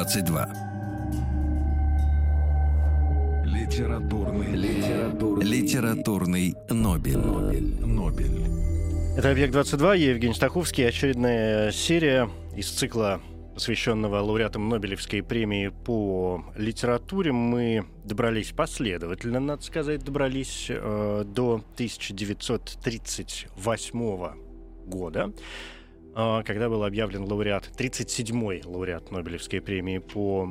22. Литературный, литературный, Литературный Нобель. Нобель. Нобель. Это «Объект-22», я Евгений Стаховский. Очередная серия из цикла, посвященного лауреатам Нобелевской премии по литературе. Мы добрались последовательно, надо сказать, добрались э, до 1938 года, когда был объявлен лауреат, 37-й лауреат Нобелевской премии по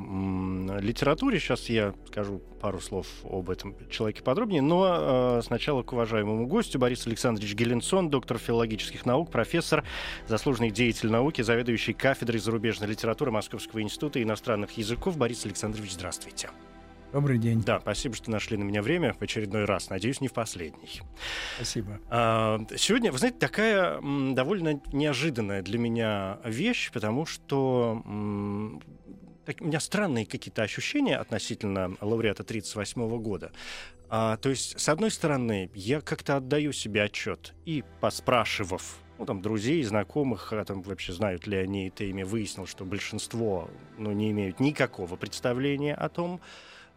литературе. Сейчас я скажу пару слов об этом человеке подробнее, но э, сначала к уважаемому гостю Борис Александрович Геленсон, доктор филологических наук, профессор, заслуженный деятель науки, заведующий кафедрой зарубежной литературы Московского института иностранных языков. Борис Александрович, здравствуйте. Добрый день. Да, спасибо, что нашли на меня время в очередной раз. Надеюсь, не в последний. Спасибо. А, Сегодня, вы знаете, такая м, довольно неожиданная для меня вещь, потому что м, так- у меня странные какие-то ощущения относительно лауреата 1938 года. А, то есть, с одной стороны, я как-то отдаю себе отчет и поспрашивав ну, там, друзей, знакомых, а там вообще знают ли они это имя, выяснил, что большинство ну, не имеют никакого представления о том,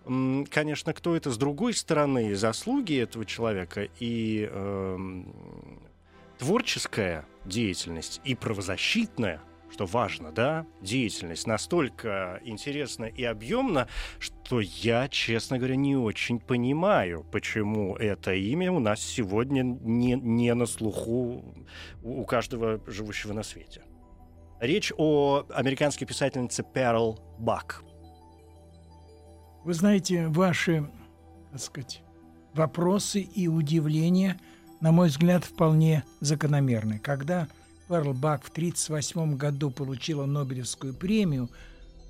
конечно, кто это с другой стороны, заслуги этого человека и эм, творческая деятельность и правозащитная, что важно, да, деятельность настолько интересна и объемна, что я, честно говоря, не очень понимаю, почему это имя у нас сегодня не, не на слуху у каждого живущего на свете. Речь о американской писательнице Перл Бак. Вы знаете, ваши, так сказать, вопросы и удивления, на мой взгляд, вполне закономерны. Когда Перл Бак в 1938 году получила Нобелевскую премию,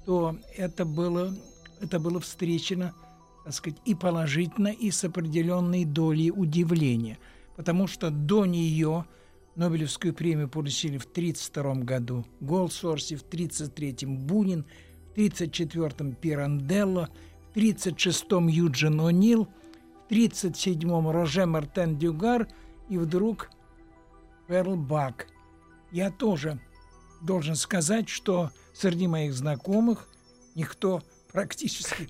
то это было, это было встречено, так сказать, и положительно, и с определенной долей удивления. Потому что до нее Нобелевскую премию получили в 1932 году Голдсорси, в 1933 Бунин, в 1934 Пиранделло, в 1936 Юджин О'Нил, в 1937 Роже Мартен Дюгар и вдруг Перл Бак. Я тоже должен сказать, что среди моих знакомых никто практически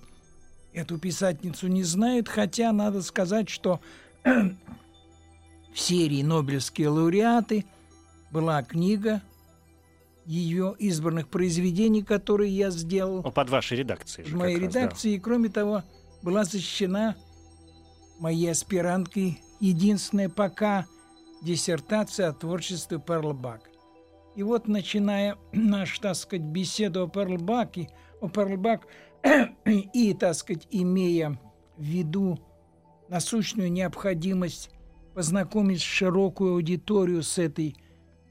эту писательницу не знает, хотя надо сказать, что в серии «Нобелевские лауреаты» была книга ее избранных произведений, которые я сделал Ну, под вашей редакцией. же моей раз, да. редакции. И, кроме того, была защищена моей аспиранткой единственная пока диссертация о творчестве Перл Бак. И вот, начиная нашу, так сказать, беседу о Перл Баке, о Перл Бак, и, так сказать, имея в виду насущную необходимость познакомить широкую аудиторию с этой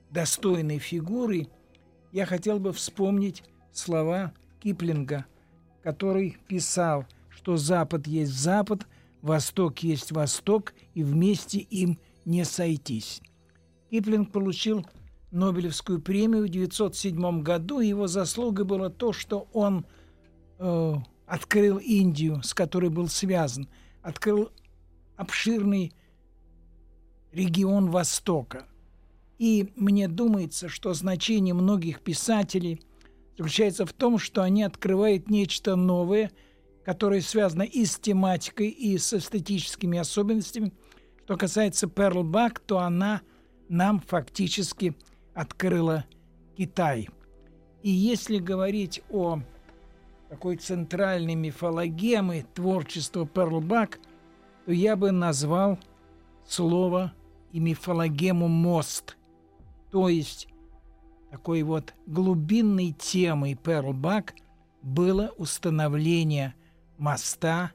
достойной фигурой, я хотел бы вспомнить слова Киплинга, который писал, что Запад есть Запад, Восток есть Восток, и вместе им не сойтись. Киплинг получил Нобелевскую премию в 1907 году, его заслугой было то, что он э, открыл Индию, с которой был связан, открыл обширный регион Востока. И мне думается, что значение многих писателей заключается в том, что они открывают нечто новое, которое связано и с тематикой, и с эстетическими особенностями. Что касается Перл Бак, то она нам фактически открыла Китай. И если говорить о такой центральной мифологемы творчества Перл Бак, то я бы назвал слово и мифологему «мост». То есть такой вот глубинной темой Перл Бак было установление моста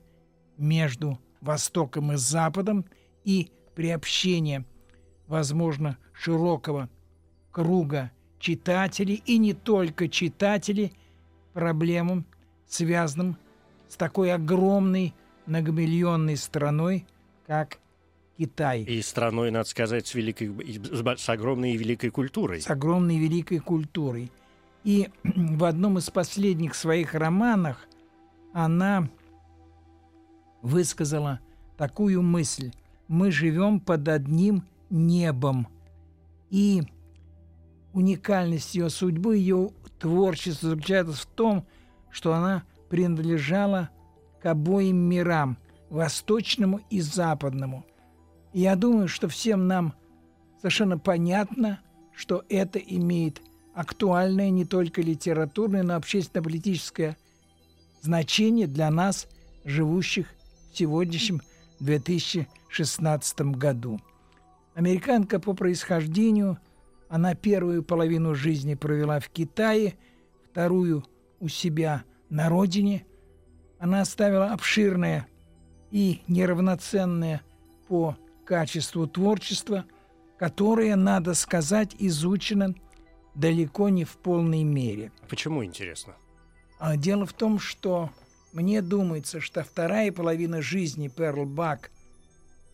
между Востоком и Западом и приобщения, возможно, широкого круга читателей и не только читателей проблемам, связанным с такой огромной многомиллионной страной, как Китай. И страной, надо сказать, с, великой, с огромной и великой культурой. С огромной и великой культурой. И в одном из последних своих романов она высказала такую мысль. Мы живем под одним небом. И уникальность ее судьбы, ее творчества заключается в том, что она принадлежала к обоим мирам, восточному и западному. Я думаю, что всем нам совершенно понятно, что это имеет актуальное не только литературное, но и общественно-политическое значение для нас, живущих в сегодняшнем 2016 году. Американка по происхождению, она первую половину жизни провела в Китае, вторую у себя на родине. Она оставила обширное и неравноценное по качеству творчества, которое, надо сказать, изучено далеко не в полной мере. Почему интересно? А дело в том, что мне думается, что вторая половина жизни Перл Бак,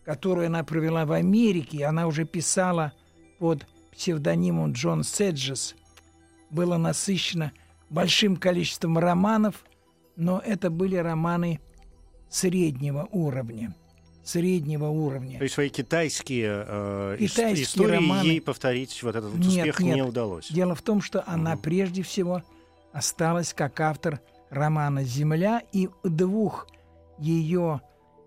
которую она провела в Америке, она уже писала под псевдонимом Джон Седжес, была насыщена большим количеством романов, но это были романы среднего уровня. Среднего уровня. То есть свои китайские, э, Китайские истории романы- ей повторить вот этот вот Нет, успех нет. не удалось. Дело в том, что она прежде всего осталась как автор романа «Земля» и двух ее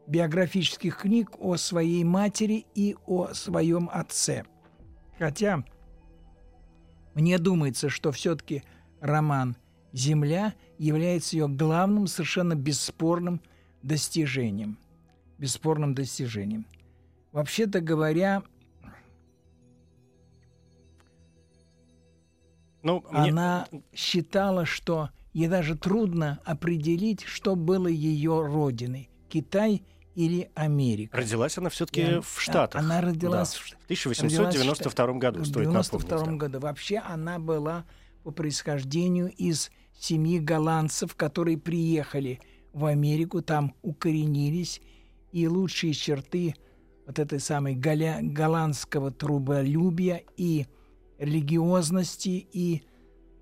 биографических книг о своей матери и о своем отце. Хотя мне думается, что все-таки роман «Земля» является ее главным, совершенно бесспорным достижением. Бесспорным достижением. Вообще-то говоря, Ну, мне- она считала, что ей даже трудно определить, что было ее родиной – Китай или Америка. родилась она все-таки И в Штатах. Она родилась Да. в Ш- В 1892 году, в стоит 92 напомнить. да. году. Вообще она была по происхождению из семьи голландцев, которые приехали в Америку, там укоренились, и лучшие черты вот этой самой голя- голландского труболюбия и религиозности и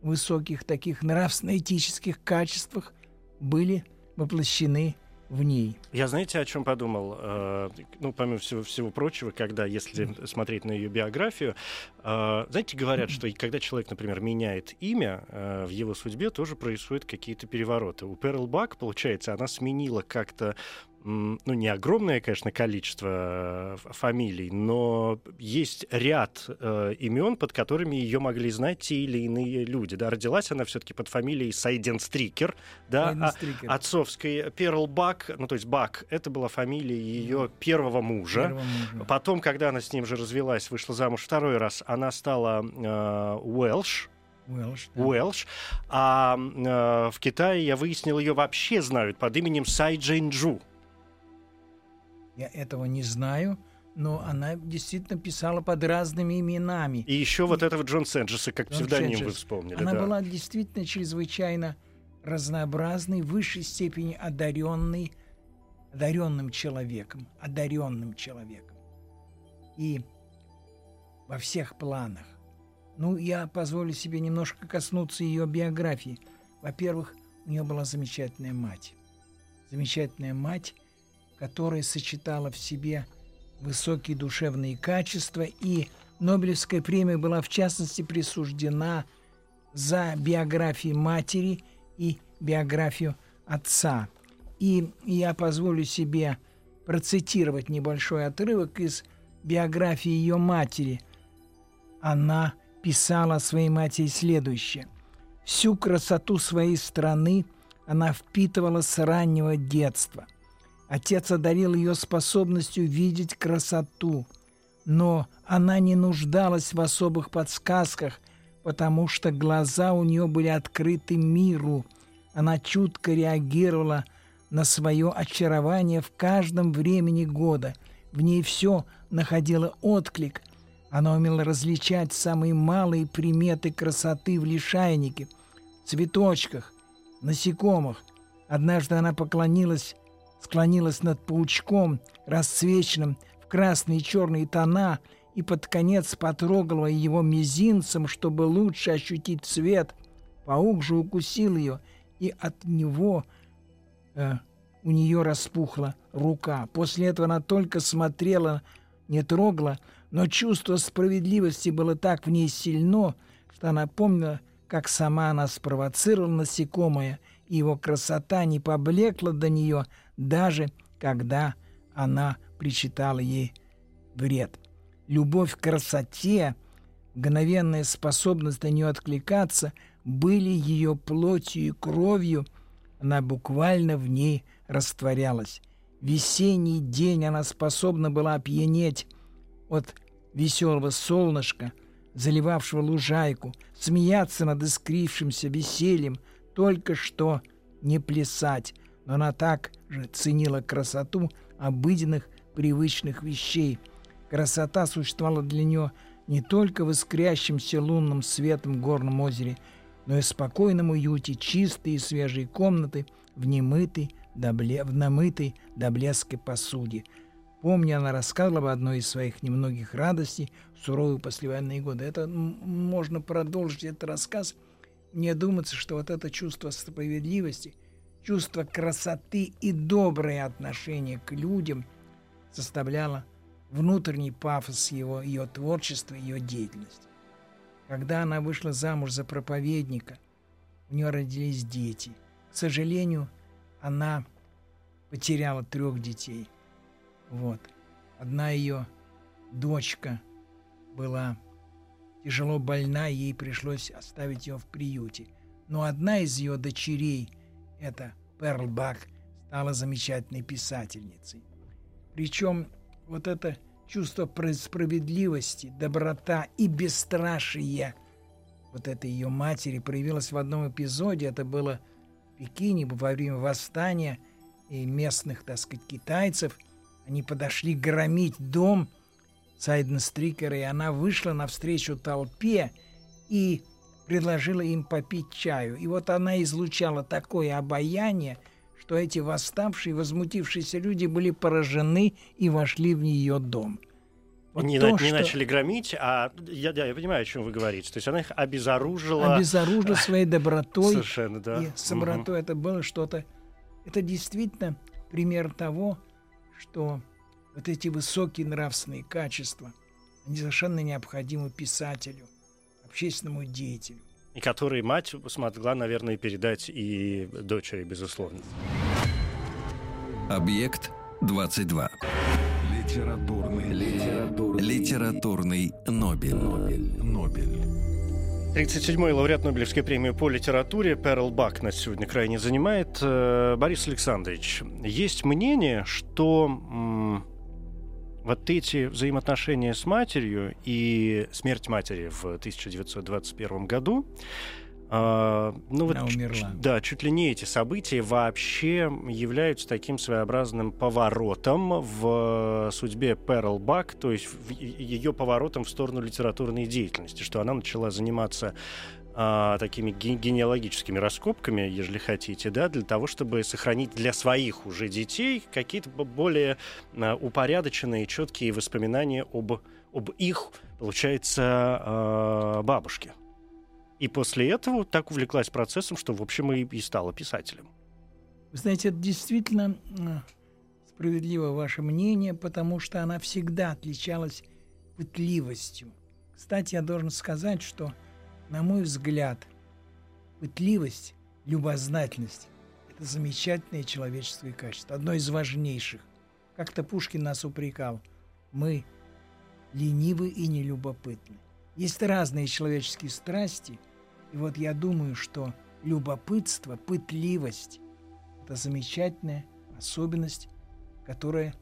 высоких таких нравственно-этических качествах были воплощены в ней. Я знаете, о чем подумал? Э, Ну, помимо всего, всего прочего, когда, если смотреть на ее биографию, э, знаете, говорят, что когда человек, например, меняет имя, э, в его судьбе тоже происходят какие-то перевороты. У Перл Бак, получается, она сменила как-то ну, не огромное, конечно, количество э, фамилий, но есть ряд э, имен, под которыми ее могли знать те или иные люди. Да, родилась она все-таки под фамилией Сайден Стрикер, да, Сайден а- отцовской Перл Бак, ну то есть Бак, это была фамилия ее первого мужа. Первого мужа. Потом, когда она с ним же развелась, вышла замуж второй раз, она стала э, Уэлш, Уэлш, да. Уэлш, а э, в Китае я выяснил, ее вообще знают под именем Сай Джейнджу. Я этого не знаю, но она действительно писала под разными именами. И еще вот этого Джон Сенджеса, как Джон псевдоним вы Сенджес. вспомнили. Она да. была действительно чрезвычайно разнообразной, в высшей степени одаренной, одаренным человеком, одаренным человеком. И во всех планах. Ну, я позволю себе немножко коснуться ее биографии. Во-первых, у нее была замечательная мать. Замечательная мать, которая сочетала в себе высокие душевные качества, и Нобелевская премия была в частности присуждена за биографии матери и биографию отца. И я позволю себе процитировать небольшой отрывок из биографии ее матери. Она писала своей матери следующее. «Всю красоту своей страны она впитывала с раннего детства. Отец одарил ее способностью видеть красоту, но она не нуждалась в особых подсказках, потому что глаза у нее были открыты миру. Она чутко реагировала на свое очарование в каждом времени года, В ней все находило отклик. Она умела различать самые малые приметы красоты в лишайнике, цветочках, насекомых. Однажды она поклонилась, склонилась над паучком, расцвеченным в красные и черные тона, и под конец потрогала его мизинцем, чтобы лучше ощутить цвет. Паук же укусил ее, и от него э, у нее распухла рука. После этого она только смотрела, не трогала, но чувство справедливости было так в ней сильно, что она помнила, как сама она спровоцировала насекомое, его красота не поблекла до нее, даже когда она причитала ей вред. Любовь к красоте, мгновенная способность на нее откликаться были ее плотью и кровью, она буквально в ней растворялась. Весенний день она способна была опьянеть от веселого солнышка, заливавшего лужайку, смеяться над искрившимся весельем, только что не плясать, но она так же ценила красоту обыденных привычных вещей. Красота существовала для нее не только в искрящемся лунным светом горном озере, но и в спокойном уюте чистой и свежей комнаты в немытой, до бле... в намытой до блеска посуде. Помню, она рассказывала об одной из своих немногих радостей в суровые послевоенные годы. Это можно продолжить этот рассказ. Мне думается, что вот это чувство справедливости, чувство красоты и доброе отношение к людям составляло внутренний пафос его, ее творчества, ее деятельности. Когда она вышла замуж за проповедника, у нее родились дети. К сожалению, она потеряла трех детей. Вот. Одна ее дочка была тяжело больна, ей пришлось оставить ее в приюте. Но одна из ее дочерей, это Перл Бак, стала замечательной писательницей. Причем вот это чувство справедливости, доброта и бесстрашие вот этой ее матери проявилось в одном эпизоде. Это было Пекине во время восстания и местных, так сказать, китайцев. Они подошли громить дом Сайден Стрикера, и она вышла навстречу толпе и предложила им попить чаю. И вот она излучала такое обаяние, что эти восставшие, возмутившиеся люди были поражены и вошли в ее дом. Вот не, то, на, не что... начали громить, а я, да, я понимаю, о чем вы говорите. То есть она их обезоружила. Обезоружила своей добротой. Совершенно, да. И с добротой угу. это было что-то. Это действительно пример того, что вот эти высокие нравственные качества, они совершенно необходимы писателю, общественному деятелю. И которые мать смогла, наверное, передать и дочери, безусловно. Объект 22. Литературный, литературный, литературный Нобель. Нобель. Нобель. 37-й лауреат Нобелевской премии по литературе Перл Бак нас сегодня крайне занимает. Э, Борис Александрович, есть мнение, что вот эти взаимоотношения с матерью и смерть матери в 1921 году а, ну вот, умерла. Да, чуть ли не эти события вообще являются таким своеобразным поворотом в судьбе Перл Бак, то есть ее поворотом в сторону литературной деятельности, что она начала заниматься а, такими генеалогическими раскопками, ежели хотите, да, для того, чтобы сохранить для своих уже детей какие-то более а, упорядоченные, четкие воспоминания об, об их, получается, а, бабушке. И после этого так увлеклась процессом, что, в общем, и, и стала писателем. Вы знаете, это действительно справедливо ваше мнение, потому что она всегда отличалась пытливостью. Кстати, я должен сказать, что, на мой взгляд, пытливость, любознательность – это замечательное человеческое качество, одно из важнейших. Как-то Пушкин нас упрекал. Мы ленивы и нелюбопытны. Есть разные человеческие страсти, и вот я думаю, что любопытство, пытливость – это замечательная особенность, которая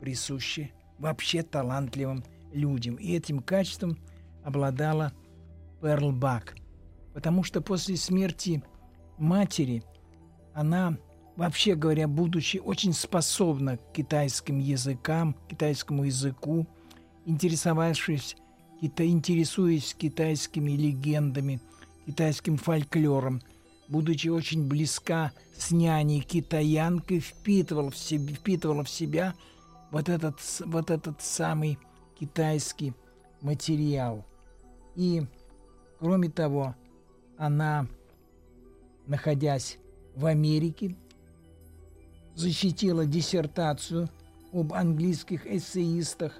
присуща вообще талантливым людям. И этим качеством обладала Перл Бак, потому что после смерти матери она вообще говоря, будучи очень способна к китайским языкам, китайскому языку, интересовавшись, интересуясь китайскими легендами, китайским фольклором, будучи очень близка с няней китаянкой, впитывала в, себе, впитывала в себя вот этот, вот этот самый китайский материал. И, кроме того, она, находясь в Америке, защитила диссертацию об английских эссеистах.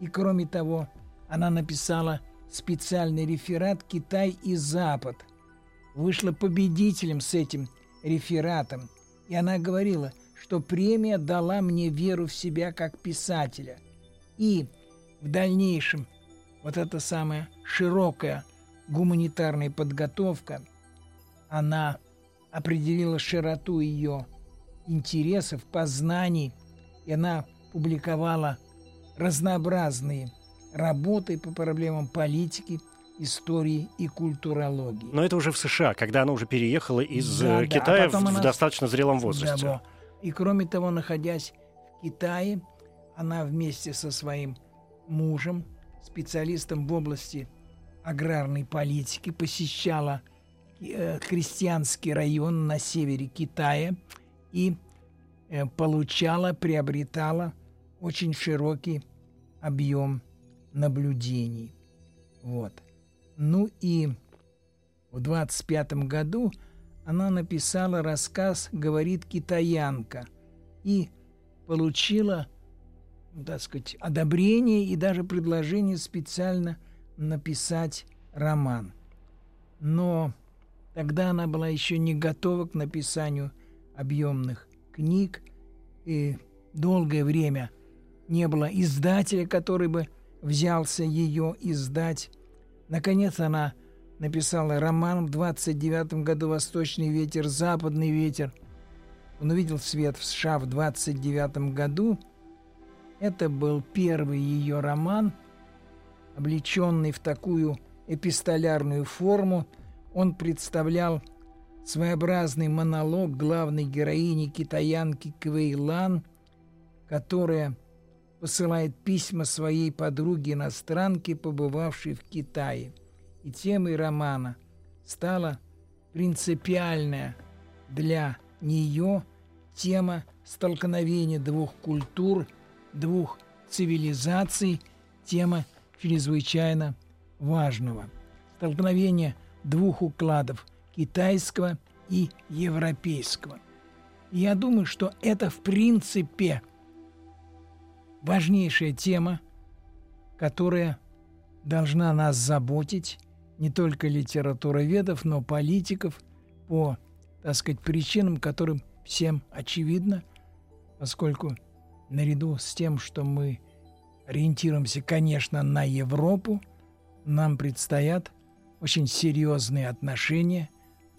И, кроме того, она написала специальный реферат «Китай и Запад». Вышла победителем с этим рефератом. И она говорила, что премия дала мне веру в себя как писателя. И в дальнейшем вот эта самая широкая гуманитарная подготовка, она определила широту ее интересов, познаний, и она публиковала разнообразные работы по проблемам политики, истории и культурологии. Но это уже в США, когда она уже переехала из да, э, Китая да, а в, она... в достаточно зрелом возрасте. Да, и кроме того, находясь в Китае, она вместе со своим мужем, специалистом в области аграрной политики, посещала э, крестьянский район на севере Китая и э, получала, приобретала очень широкий объем наблюдений. Вот. Ну и в 25 году она написала рассказ «Говорит китаянка» и получила, так сказать, одобрение и даже предложение специально написать роман. Но тогда она была еще не готова к написанию объемных книг, и долгое время не было издателя, который бы взялся ее издать. Наконец она написала роман в 29 году «Восточный ветер, западный ветер». Он увидел свет в США в 29 году. Это был первый ее роман, облеченный в такую эпистолярную форму. Он представлял своеобразный монолог главной героини китаянки Квейлан, которая посылает письма своей подруге-иностранке, побывавшей в Китае. И темой романа стала принципиальная для нее тема столкновения двух культур, двух цивилизаций, тема чрезвычайно важного. Столкновение двух укладов – китайского и европейского. я думаю, что это в принципе важнейшая тема, которая должна нас заботить, не только литературоведов, но политиков по, так сказать, причинам, которым всем очевидно, поскольку наряду с тем, что мы ориентируемся, конечно, на Европу, нам предстоят очень серьезные отношения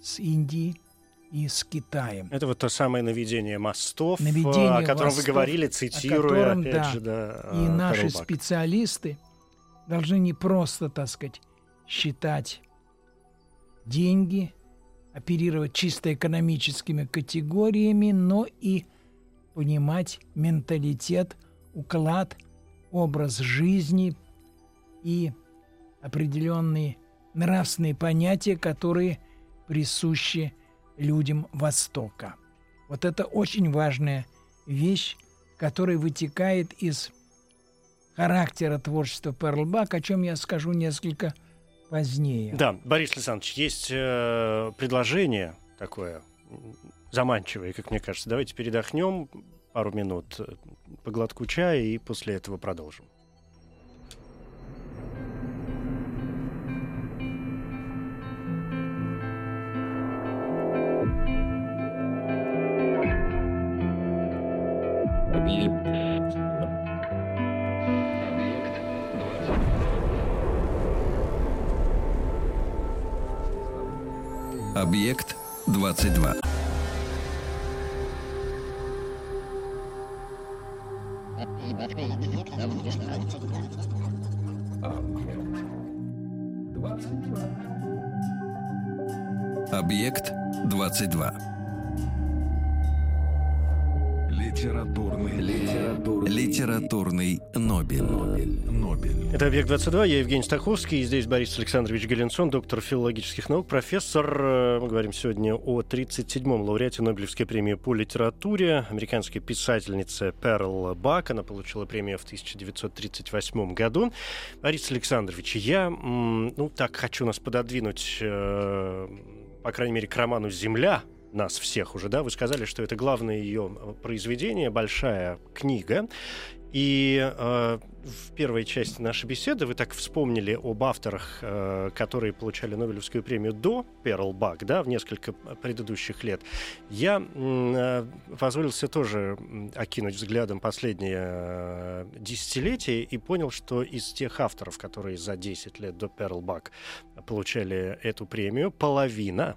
с Индией и с Китаем. Это вот то самое наведение мостов, наведение о котором мостов, вы говорили, цитируя, котором, опять да, же, да, И наши Карубак. специалисты должны не просто, так сказать, считать деньги, оперировать чисто экономическими категориями, но и понимать менталитет, уклад, образ жизни и определенные нравственные понятия, которые присущи людям Востока. Вот это очень важная вещь, которая вытекает из характера творчества Перлбак, о чем я скажу несколько позднее. Да, Борис Александрович, есть э, предложение такое заманчивое, как мне кажется. Давайте передохнем пару минут э, по глотку чая и после этого продолжим. Объект 22. Объект 22. Литературный, литературный, Литературный Нобель. Нобель. Это «Объект-22», я Евгений Стаховский, и здесь Борис Александрович Галенсон, доктор филологических наук, профессор. Э, Мы говорим сегодня о 37-м лауреате Нобелевской премии по литературе, американской писательнице Перл Бак. Она получила премию в 1938 году. Борис Александрович, я, ну, так хочу нас пододвинуть, э, по крайней мере, к роману «Земля», нас всех уже, да, вы сказали, что это главное ее произведение, большая книга. И э, в первой части нашей беседы вы так вспомнили об авторах, э, которые получали Нобелевскую премию до Перл Бак, да, в несколько предыдущих лет. Я э, позволил себе тоже окинуть взглядом последнее э, десятилетие и понял, что из тех авторов, которые за 10 лет до Перл Бак получали эту премию, половина,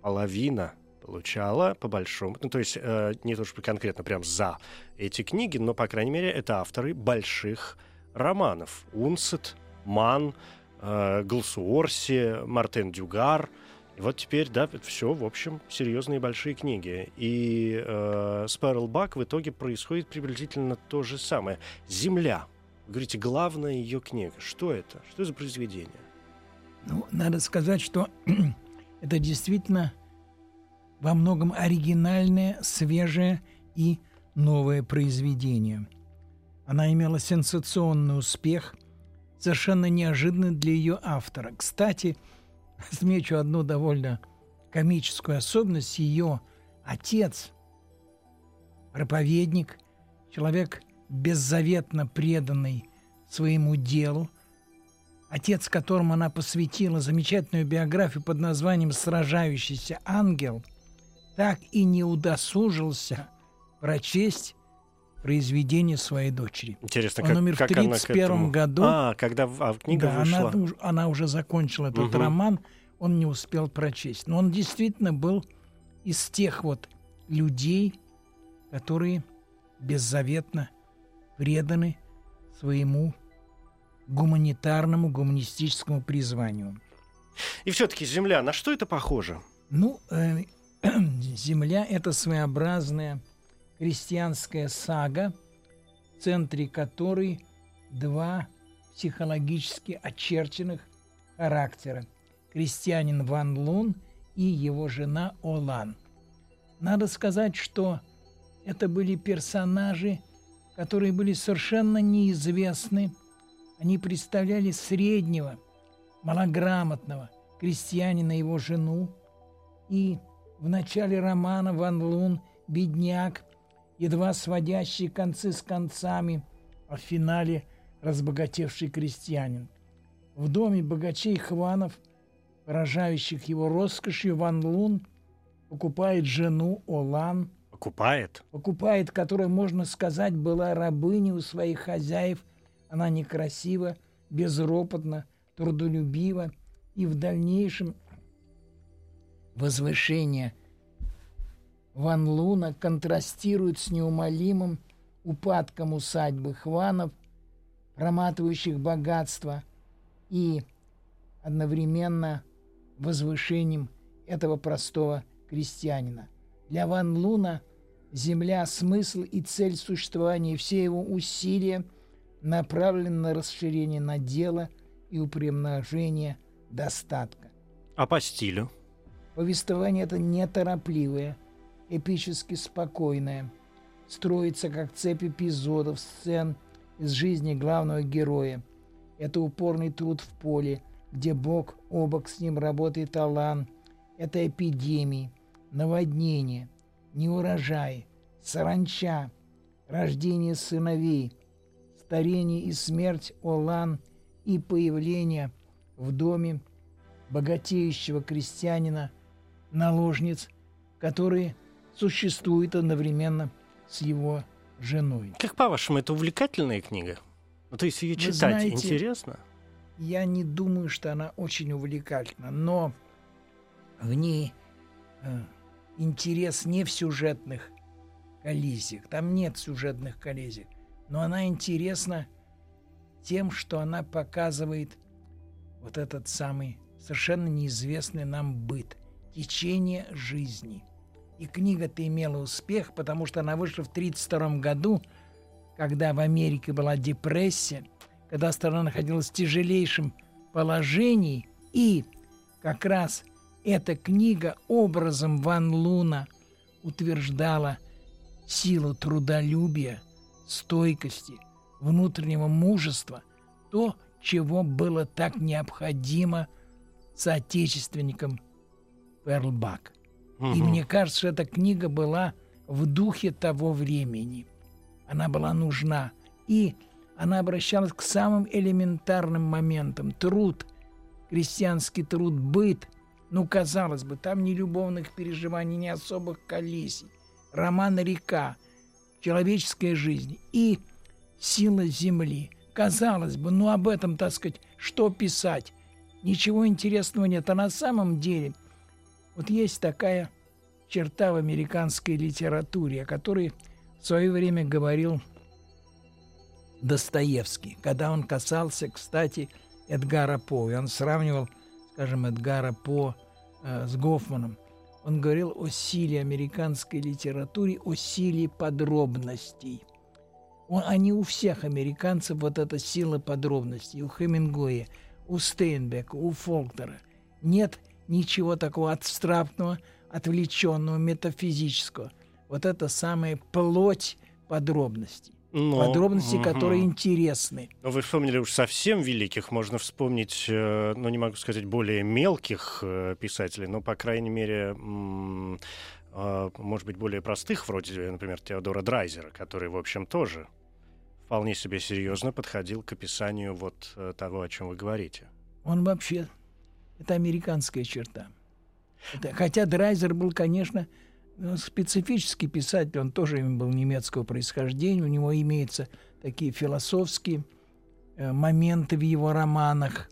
половина получала по большому, ну то есть э, не то что конкретно прям за эти книги, но по крайней мере это авторы больших романов: Унсет, Ман, э, Глсуорси, Мартен Дюгар. И вот теперь, да, все, в общем, серьезные большие книги. И э, с Перл Бак в итоге происходит приблизительно то же самое. Земля. Вы говорите, главная ее книга. Что это? Что за произведение? Ну, надо сказать, что это действительно во многом оригинальное, свежее и новое произведение. Она имела сенсационный успех, совершенно неожиданный для ее автора. Кстати, отмечу одну довольно комическую особенность. Ее отец, проповедник, человек беззаветно преданный своему делу, отец, которому она посвятила замечательную биографию под названием «Сражающийся ангел», так и не удосужился прочесть произведение своей дочери. Интересно, Он как, умер в как она к 31 этому- году. А, когда в- а, книга Да, вышла. она, она уже закончила этот Мгм. роман, он не успел прочесть. Но он действительно был из тех вот людей, которые беззаветно преданы своему гуманитарному, гуманистическому призванию. И все-таки Земля, на что это похоже? Ну, э, Земля — это своеобразная крестьянская сага, в центре которой два психологически очерченных характера. Крестьянин Ван Лун и его жена Олан. Надо сказать, что это были персонажи, которые были совершенно неизвестны. Они представляли среднего, малограмотного крестьянина и его жену, и в начале романа Ван Лун – бедняк, едва сводящий концы с концами, а в финале – разбогатевший крестьянин. В доме богачей Хванов, поражающих его роскошью, Ван Лун покупает жену Олан, Покупает. покупает, которая, можно сказать, была рабыней у своих хозяев. Она некрасива, безропотна, трудолюбива, и в дальнейшем возвышение Ван Луна контрастирует с неумолимым упадком усадьбы Хванов, проматывающих богатство, и одновременно возвышением этого простого крестьянина. Для Ван Луна земля – смысл и цель существования, и все его усилия направлены на расширение надела и упремножение достатка. А по стилю? Повествование это неторопливое, эпически спокойное, строится как цепь эпизодов, сцен из жизни главного героя. Это упорный труд в поле, где бок о бок с ним работает Алан. Это эпидемии, наводнения, неурожай, саранча, рождение сыновей, старение и смерть Олан и появление в доме богатеющего крестьянина наложниц, которые существуют одновременно с его женой. Как по-вашему, это увлекательная книга? Ну, то есть ее читать знаете- интересно? Я не думаю, что она очень увлекательна, но в ней э, интерес не в сюжетных коллизиях. Там нет сюжетных коллизий. Но она интересна тем, что она показывает вот этот самый совершенно неизвестный нам быт, течение жизни. И книга-то имела успех, потому что она вышла в 1932 году, когда в Америке была депрессия, когда страна находилась в тяжелейшем положении, и как раз эта книга образом Ван Луна утверждала силу трудолюбия, стойкости, внутреннего мужества, то, чего было так необходимо соотечественникам Перлбак. Угу. И мне кажется, эта книга была в духе того времени. Она была нужна. И она обращалась к самым элементарным моментам. Труд, крестьянский труд, быт. Ну, казалось бы, там ни любовных переживаний, ни особых колесий. Роман «Река», человеческая жизнь и сила земли. Казалось бы, ну об этом, так сказать, что писать? Ничего интересного нет. А на самом деле, вот есть такая черта в американской литературе, о которой в свое время говорил Достоевский, когда он касался, кстати, Эдгара По, и он сравнивал, скажем, Эдгара По э, с Гофманом. Он говорил о силе американской литературы, о силе подробностей. Он, они у всех американцев вот эта сила подробностей. У Хемингуэя, у Стейнбека, у Фолкнера. Нет ничего такого абстрактного, отвлеченного, метафизического. Вот это самая плоть подробностей. Но, подробности, угу. которые интересны. Но вы вспомнили уж совсем великих, можно вспомнить, э, ну не могу сказать более мелких э, писателей, но по крайней мере, э, может быть более простых, вроде, например, Теодора Драйзера, который, в общем, тоже вполне себе серьезно подходил к описанию вот того, о чем вы говорите. Он вообще это американская черта. Это, хотя Драйзер был, конечно, ну, специфический писатель, он тоже был немецкого происхождения, у него имеются такие философские э, моменты в его романах,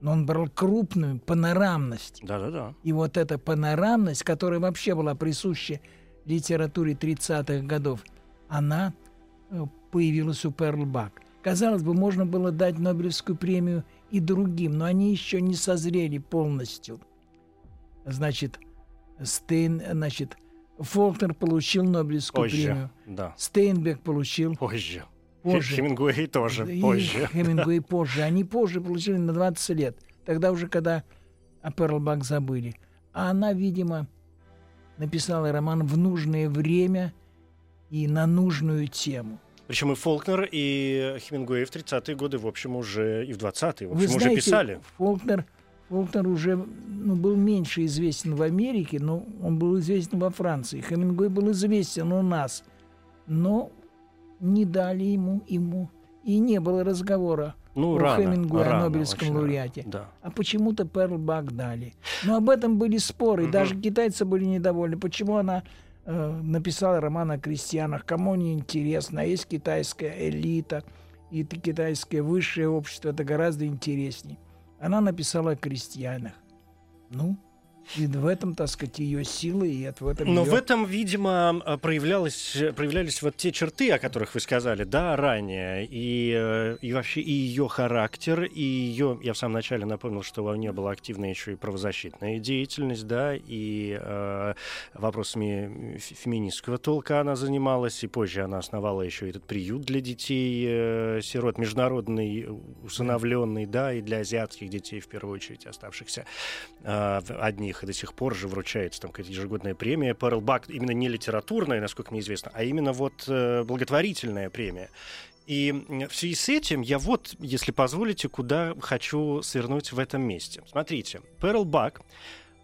но он брал крупную панорамность. Да-да-да. И вот эта панорамность, которая вообще была присуща литературе 30-х годов, она э, появилась у Перлбак. Казалось бы, можно было дать Нобелевскую премию и другим, но они еще не созрели полностью. Значит, Стейн, значит, Фолкнер получил Нобелевскую позже, премию. Да. Стейнбек получил. Позже. Позже. Хемингуэй тоже и позже. Хемингуэй позже. Они позже получили на 20 лет. Тогда уже, когда о Перлбак забыли. А она, видимо, написала роман в нужное время и на нужную тему. Причем и Фолкнер, и Хемингуэй в 30-е годы, в общем, уже и в 20-е, в общем, Вы знаете, уже писали. Фолкнер Фолкнер уже ну, был меньше известен в Америке, но он был известен во Франции. Хемингуэй был известен у нас, но не дали ему, ему и не было разговора ну, о рано, Хемингуэе, рано, о Нобелевском лауреате. Да. А почему-то Перл Бак дали. Но об этом были споры, угу. даже китайцы были недовольны. Почему она э, написала роман о крестьянах, кому не интересно, есть китайская элита, и китайское высшее общество, это гораздо интереснее. Она написала о крестьянах. Ну, и в этом, так сказать, ее силы, и в этом Но ее... в этом, видимо, проявлялись, проявлялись вот те черты, о которых вы сказали, да, ранее. И, э, и вообще и ее характер, и ее... Я в самом начале напомнил, что у нее была активная еще и правозащитная деятельность, да, и э, вопросами феминистского толка она занималась, и позже она основала еще этот приют для детей, э, сирот, международный, усыновленный, да, и для азиатских детей, в первую очередь, оставшихся э, одних них и до сих пор же вручается там какая-то ежегодная премия. Перлбак именно не литературная, насколько мне известно, а именно вот э, благотворительная премия. И в связи с этим я вот, если позволите, куда хочу свернуть в этом месте. Смотрите, Перл Бак,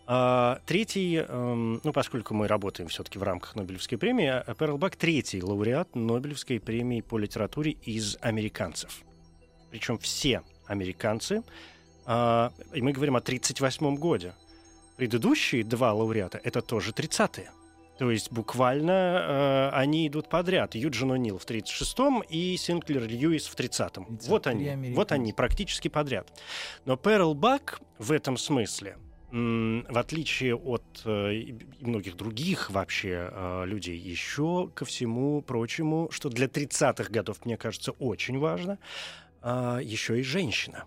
э, третий, э, ну, поскольку мы работаем все-таки в рамках Нобелевской премии, Перл Бак третий лауреат Нобелевской премии по литературе из американцев. Причем все американцы, э, и мы говорим о 1938 годе. Предыдущие два лауреата — это тоже 30-е. То есть буквально э, они идут подряд. Юджин О'Нил в 36-м и Синклер Льюис в 30-м. Вот они, вот они, практически подряд. Но Перл Бак в этом смысле, в отличие от э, многих других вообще э, людей, еще ко всему прочему, что для 30-х годов, мне кажется, очень важно, э, еще и женщина.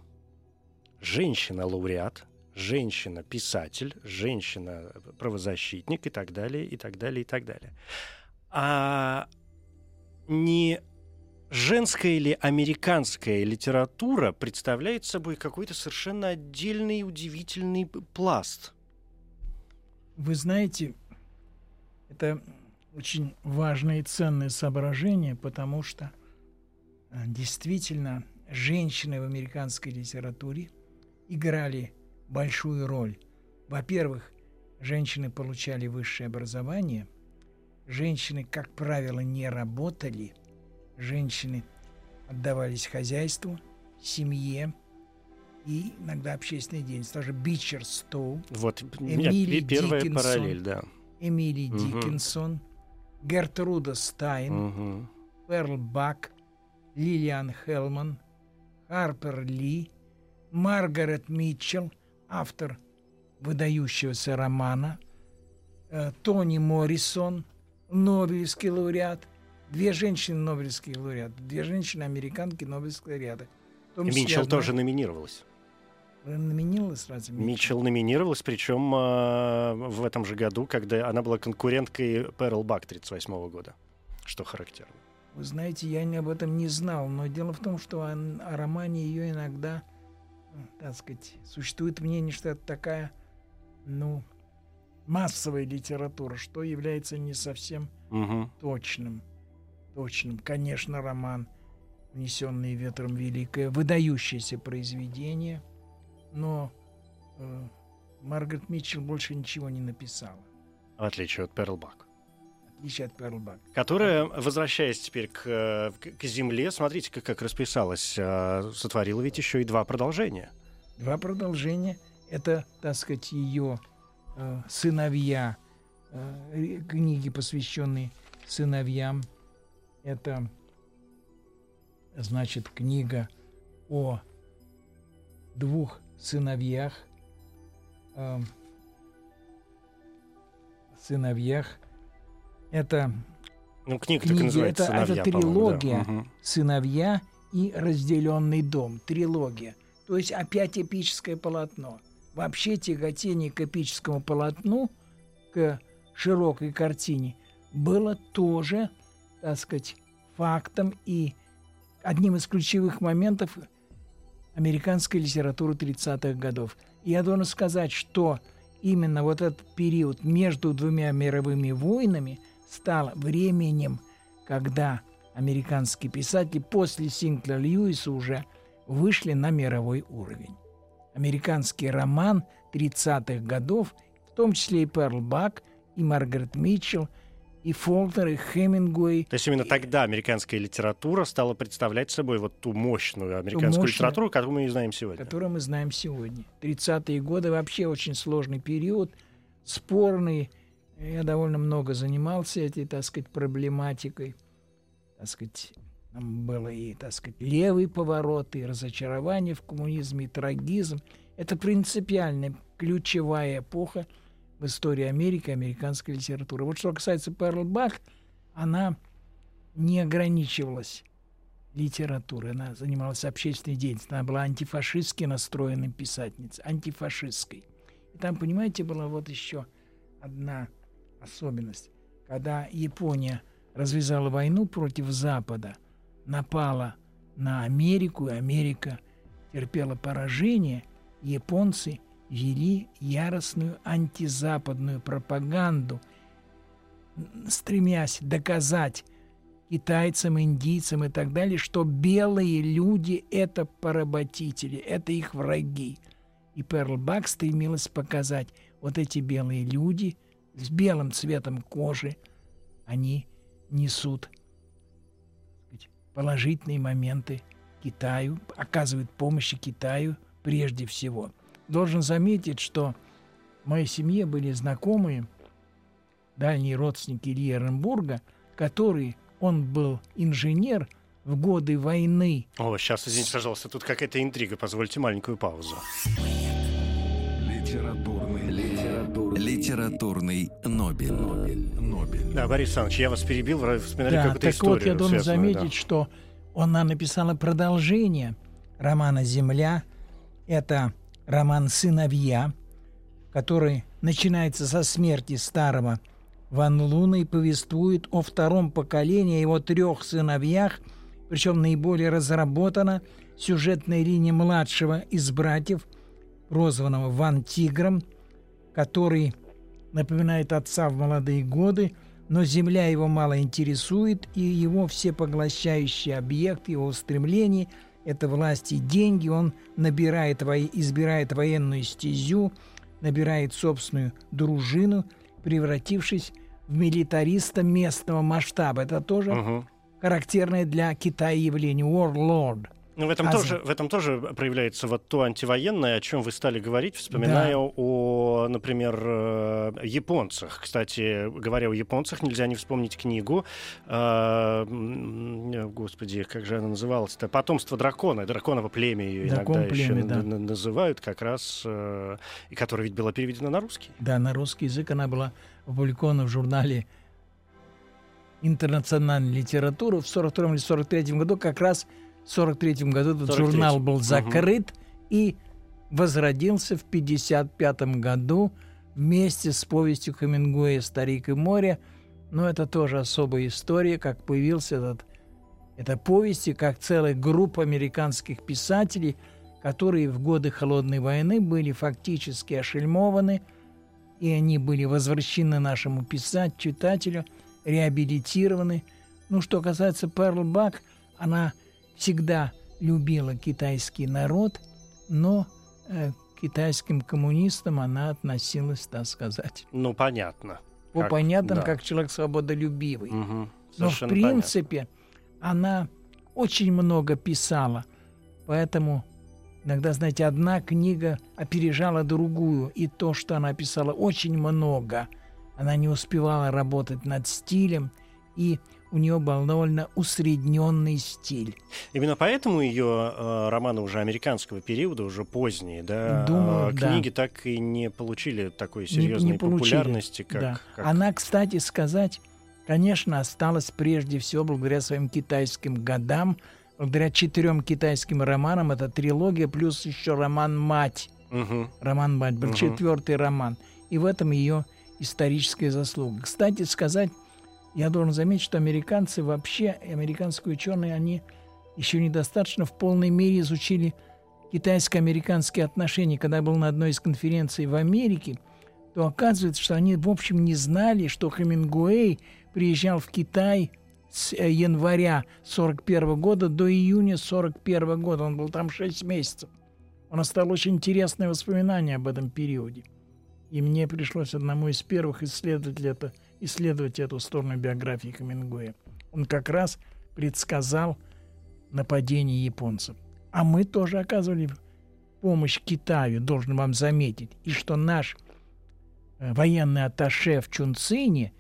Женщина-лауреат женщина-писатель, женщина-правозащитник и так далее, и так далее, и так далее. А не женская или американская литература представляет собой какой-то совершенно отдельный удивительный пласт. Вы знаете, это очень важное и ценное соображение, потому что э, действительно женщины в американской литературе играли большую роль. Во-первых, женщины получали высшее образование, женщины, как правило, не работали – женщины отдавались хозяйству, семье и иногда общественной деятельности. Даже Бичер Стоу, Вот Эмили первая Диккенсон. параллель, да. Эмили Мгм. Диккенсон, Гертруда Стайн, Мгм. Перл Бак, Лилиан Хелман, Харпер Ли, Маргарет Митчелл, автор выдающегося романа, э, Тони Моррисон, Нобелевский лауреат, две женщины Нобелевские лауреаты, две женщины-американки Нобелевские лауреаты. Митчелл одна- тоже номинировалась. Номинировалась разве Митчелл? Номинировалась, причем а, в этом же году, когда она была конкуренткой Перл Бак 1938 года, что характерно. Вы знаете, я об этом не знал, но дело в том, что о, о романе ее иногда, э, так сказать, существует мнение, что это такая, ну, массовая литература, что является не совсем Мгм. точным. Точным. Конечно, роман «Унесенный ветром великое», выдающееся произведение, но э, Маргарет Митчелл больше ничего не написала, В отличие от Перл Которая, возвращаясь теперь к, к- земле, смотрите, как, как расписалась, а, сотворила ведь еще и два продолжения. Два продолжения. Это, так сказать, ее э, сыновья, э, книги, посвященные сыновьям. Это, значит, книга о двух сыновьях, э, сыновьях. Это Ну, книга так Книги, и называется это- это да. трилогия. Мгм. сыновья и разделенный дом, трилогия. То есть опять эпическое полотно. Вообще тяготение к эпическому полотну, к широкой картине, было тоже, так сказать, фактом и одним из ключевых моментов американской литературы 30-х годов. И я должен сказать, что именно вот этот период между двумя мировыми войнами стал временем, когда американские писатели после Синкла Льюиса уже вышли на мировой уровень. Американский роман 30-х годов, в том числе и Перл Бак, и Маргарет Митчелл, и Фолкнер, и Хемингуэй, То есть именно тогда американская литература стала представлять собой вот ту мощную американскую мощную, литературу, которую мы и знаем сегодня. который мы знаем сегодня. 30-е годы вообще очень сложный период, спорный. Я довольно много занимался этой, так сказать, проблематикой. Так сказать, там было и, так сказать, левый поворот, и разочарование в коммунизме, и трагизм. Это принципиальная, ключевая эпоха в истории Америки, американской литературы. Вот что касается Перл Бак, она не ограничивалась литературой, она занималась общественной деятельностью, она была антифашистски настроенной писательницей, антифашистской. И там, понимаете, была вот еще одна особенность. Когда Япония развязала войну против Запада, напала на Америку, и Америка терпела поражение, японцы вели яростную антизападную пропаганду, стремясь доказать китайцам, индийцам и так далее, что белые люди – это поработители, это их враги. И Перл Бак стремилась показать, вот эти белые люди с белым цветом кожи, они несут положительные моменты Китаю, оказывают помощь Китаю прежде всего. Должен заметить, что в моей семье были знакомые, дальние родственники Ильи Эренбурга, которые, он был инженер в годы войны О, сейчас, извините, пожалуйста, тут какая-то интрига, позвольте маленькую паузу. Литературный, литературный, Литературный Нобель. Нобель. Нобель. Да, Борис Александрович, я вас перебил, вы вспоминали Да, какую-то так историю. вот, я должен заметить, что она написала продолжение романа «Земля». Это роман «Сыновья», который начинается со смерти старого Ван Луна и повествует о втором поколении его трех сыновьях, причем наиболее разработана сюжетная линия младшего из братьев, прозванного Ван Тигром, который напоминает отца в молодые годы, но земля его мало интересует, и его всепоглощающий объект, его устремлений – это власть и деньги. Он набирает, избирает военную стезю, набирает собственную дружину, превратившись в милитариста местного масштаба. Это тоже угу. характерное для Китая явление – warlord – ну, в этом, а тоже, в этом тоже проявляется вот то антивоенное, о чем вы стали говорить, вспоминая да. о, например, э, японцах. Кстати, говоря о японцах, нельзя не вспомнить книгу, э, господи, как же она называлась-то, «Потомство дракона», «Драконово племя» ее Дракон иногда племя, еще да. называют, как раз, э, и которая ведь была переведена на русский. Да, на русский язык она была опубликована в журнале интернациональной литературы в 42 или 43 году как раз 1943 году этот 43. журнал был закрыт угу. и возродился в 1955 году вместе с повестью Хемингуэя «Старик и море». Но это тоже особая история, как появился этот, эта повесть, и как целая группа американских писателей, которые в годы Холодной войны были фактически ошельмованы, и они были возвращены нашему писать, читателю, реабилитированы. Ну, что касается Перл Бак, она всегда любила китайский народ, но э, к китайским коммунистам она относилась, так сказать. Ну, понятно. По как, понятным, да. как человек свободолюбивый. Угу, но в принципе понятно. она очень много писала, поэтому иногда, знаете, одна книга опережала другую, и то, что она писала, очень много. Она не успевала работать над стилем, и у нее был довольно усредненный стиль. Именно поэтому ее э, романы уже американского периода, уже поздние, да, Думаю, э, книги да. так и не получили такой серьезной не, не популярности, как, да. как... Она, кстати сказать, конечно, осталась прежде всего благодаря своим китайским годам, благодаря четырем китайским романам. Это трилогия плюс еще роман «Мать». Угу. Роман «Мать» был угу. четвертый роман. И в этом ее историческая заслуга. Кстати сказать, я должен заметить, что американцы вообще, американские ученые, они еще недостаточно в полной мере изучили китайско-американские отношения. Когда я был на одной из конференций в Америке, то оказывается, что они, в общем, не знали, что Хемингуэй приезжал в Китай с э, января 41 года до июня 41 года. Он был там 6 месяцев. Он оставил очень интересное воспоминание об этом периоде. И мне пришлось одному из первых исследователей это исследовать эту сторону биографии Хемингуэя. Он как раз предсказал нападение японцев. А мы тоже оказывали помощь Китаю, должен вам заметить. И что наш э, военный атташе в Чунцине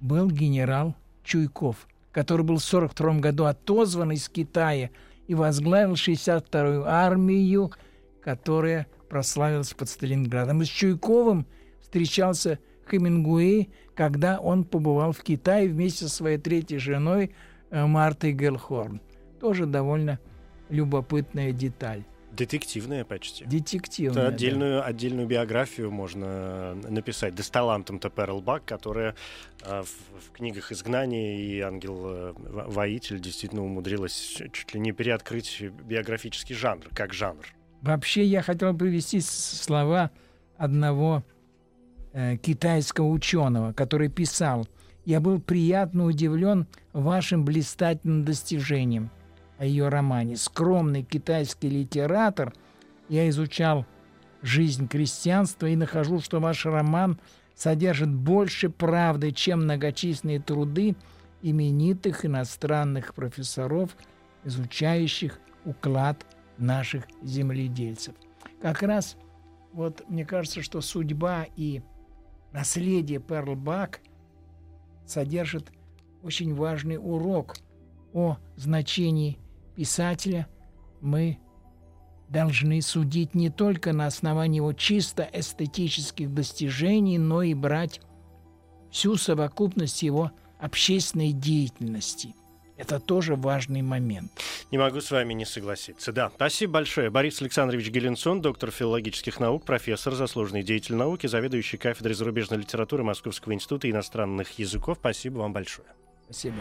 был генерал Чуйков, который был в 1942 году отозван из Китая и возглавил 62-ю армию, которая прославилась под Сталинградом. И с Чуйковым встречался Хемингуэй, когда он побывал в Китае вместе со своей третьей женой э, Мартой Гелхорн. Тоже довольно любопытная деталь. Детективная почти. Детективная. Это отдельную, да. отдельную биографию можно написать. Да с талантом-то Перл Бак, которая э, в, в книгах «Изгнание» и «Ангел-воитель» действительно умудрилась чуть ли не переоткрыть биографический жанр, как жанр. Вообще я хотел привести слова одного Э, китайского ученого, который писал, «Я был приятно удивлен вашим блистательным достижением» о ее романе. Скромный китайский литератор, я изучал жизнь крестьянства и нахожу, что ваш роман содержит больше правды, чем многочисленные труды именитых иностранных профессоров, изучающих уклад наших земледельцев. Как раз вот мне кажется, что судьба и Наследие Перл Бак содержит очень важный урок о значении писателя. Мы должны судить не только на основании его чисто эстетических достижений, но и брать всю совокупность его общественной деятельности. Это тоже важный момент. Не могу с вами не согласиться. Да, спасибо большое. Борис Александрович Геленсон, доктор филологических наук, профессор, заслуженный деятель науки, заведующий кафедрой зарубежной литературы Московского института иностранных языков. Спасибо вам большое. Спасибо.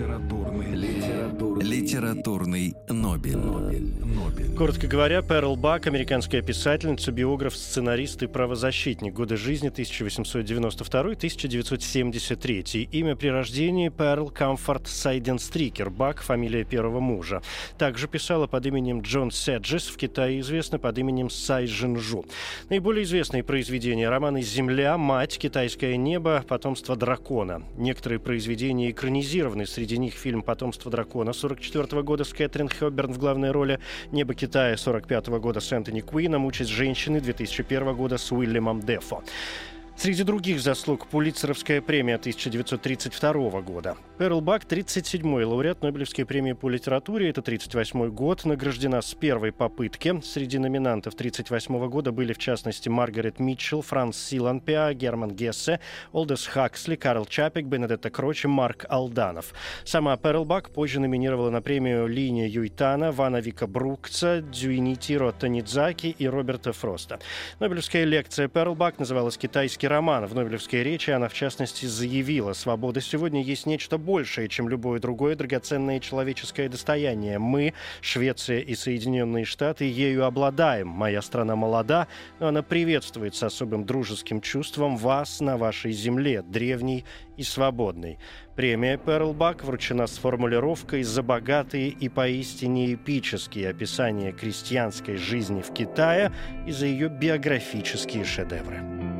Литературный, литературный, Литературный Нобель. Нобель. Коротко говоря, Перл Бак, американская писательница, биограф, сценарист и правозащитник. Годы жизни 1892-1973. Имя при рождении Перл Камфорт Сайденстрикер. Бак – фамилия первого мужа. Также писала под именем Джон Седжес, в Китае известна под именем Сай Жинжу. Наиболее известные произведения – романы «Земля», «Мать», «Китайское небо», «Потомство дракона». Некоторые произведения экранизированы. Среди них фильм «Потомство дракона» 44 года с Кэтрин Хёбберн в главной роли, «Небо Китая» 45 года с Энтони Куином, «Участь женщины» 2001 года с Уильямом Дефо. Среди других заслуг Пулитцеровская премия 1932 года. Перл Бак – 37-й лауреат Нобелевской премии по литературе. Это 38-й год. Награждена с первой попытки. Среди номинантов 38 года были, в частности, Маргарет Митчелл, Франц Силанпиа, Герман Гессе, Олдес Хаксли, Карл Чапик, Бенедетта Кроч и Марк Алданов. Сама Перл Бак позже номинировала на премию Линия Юйтана, Вана Вика Брукца, Дзюинитиро Танидзаки и Роберта Фроста. Нобелевская лекция Перл Бак называлась «Китайский роман». В Нобелевской речи она, в частности, заявила, свобода сегодня есть нечто большее, чем любое другое драгоценное человеческое достояние. Мы, Швеция и Соединенные Штаты, ею обладаем. Моя страна молода, но она приветствует с особым дружеским чувством вас на вашей земле, древней и свободной. Премия Перлбак вручена с формулировкой «За богатые и поистине эпические описания крестьянской жизни в Китае и за ее биографические шедевры».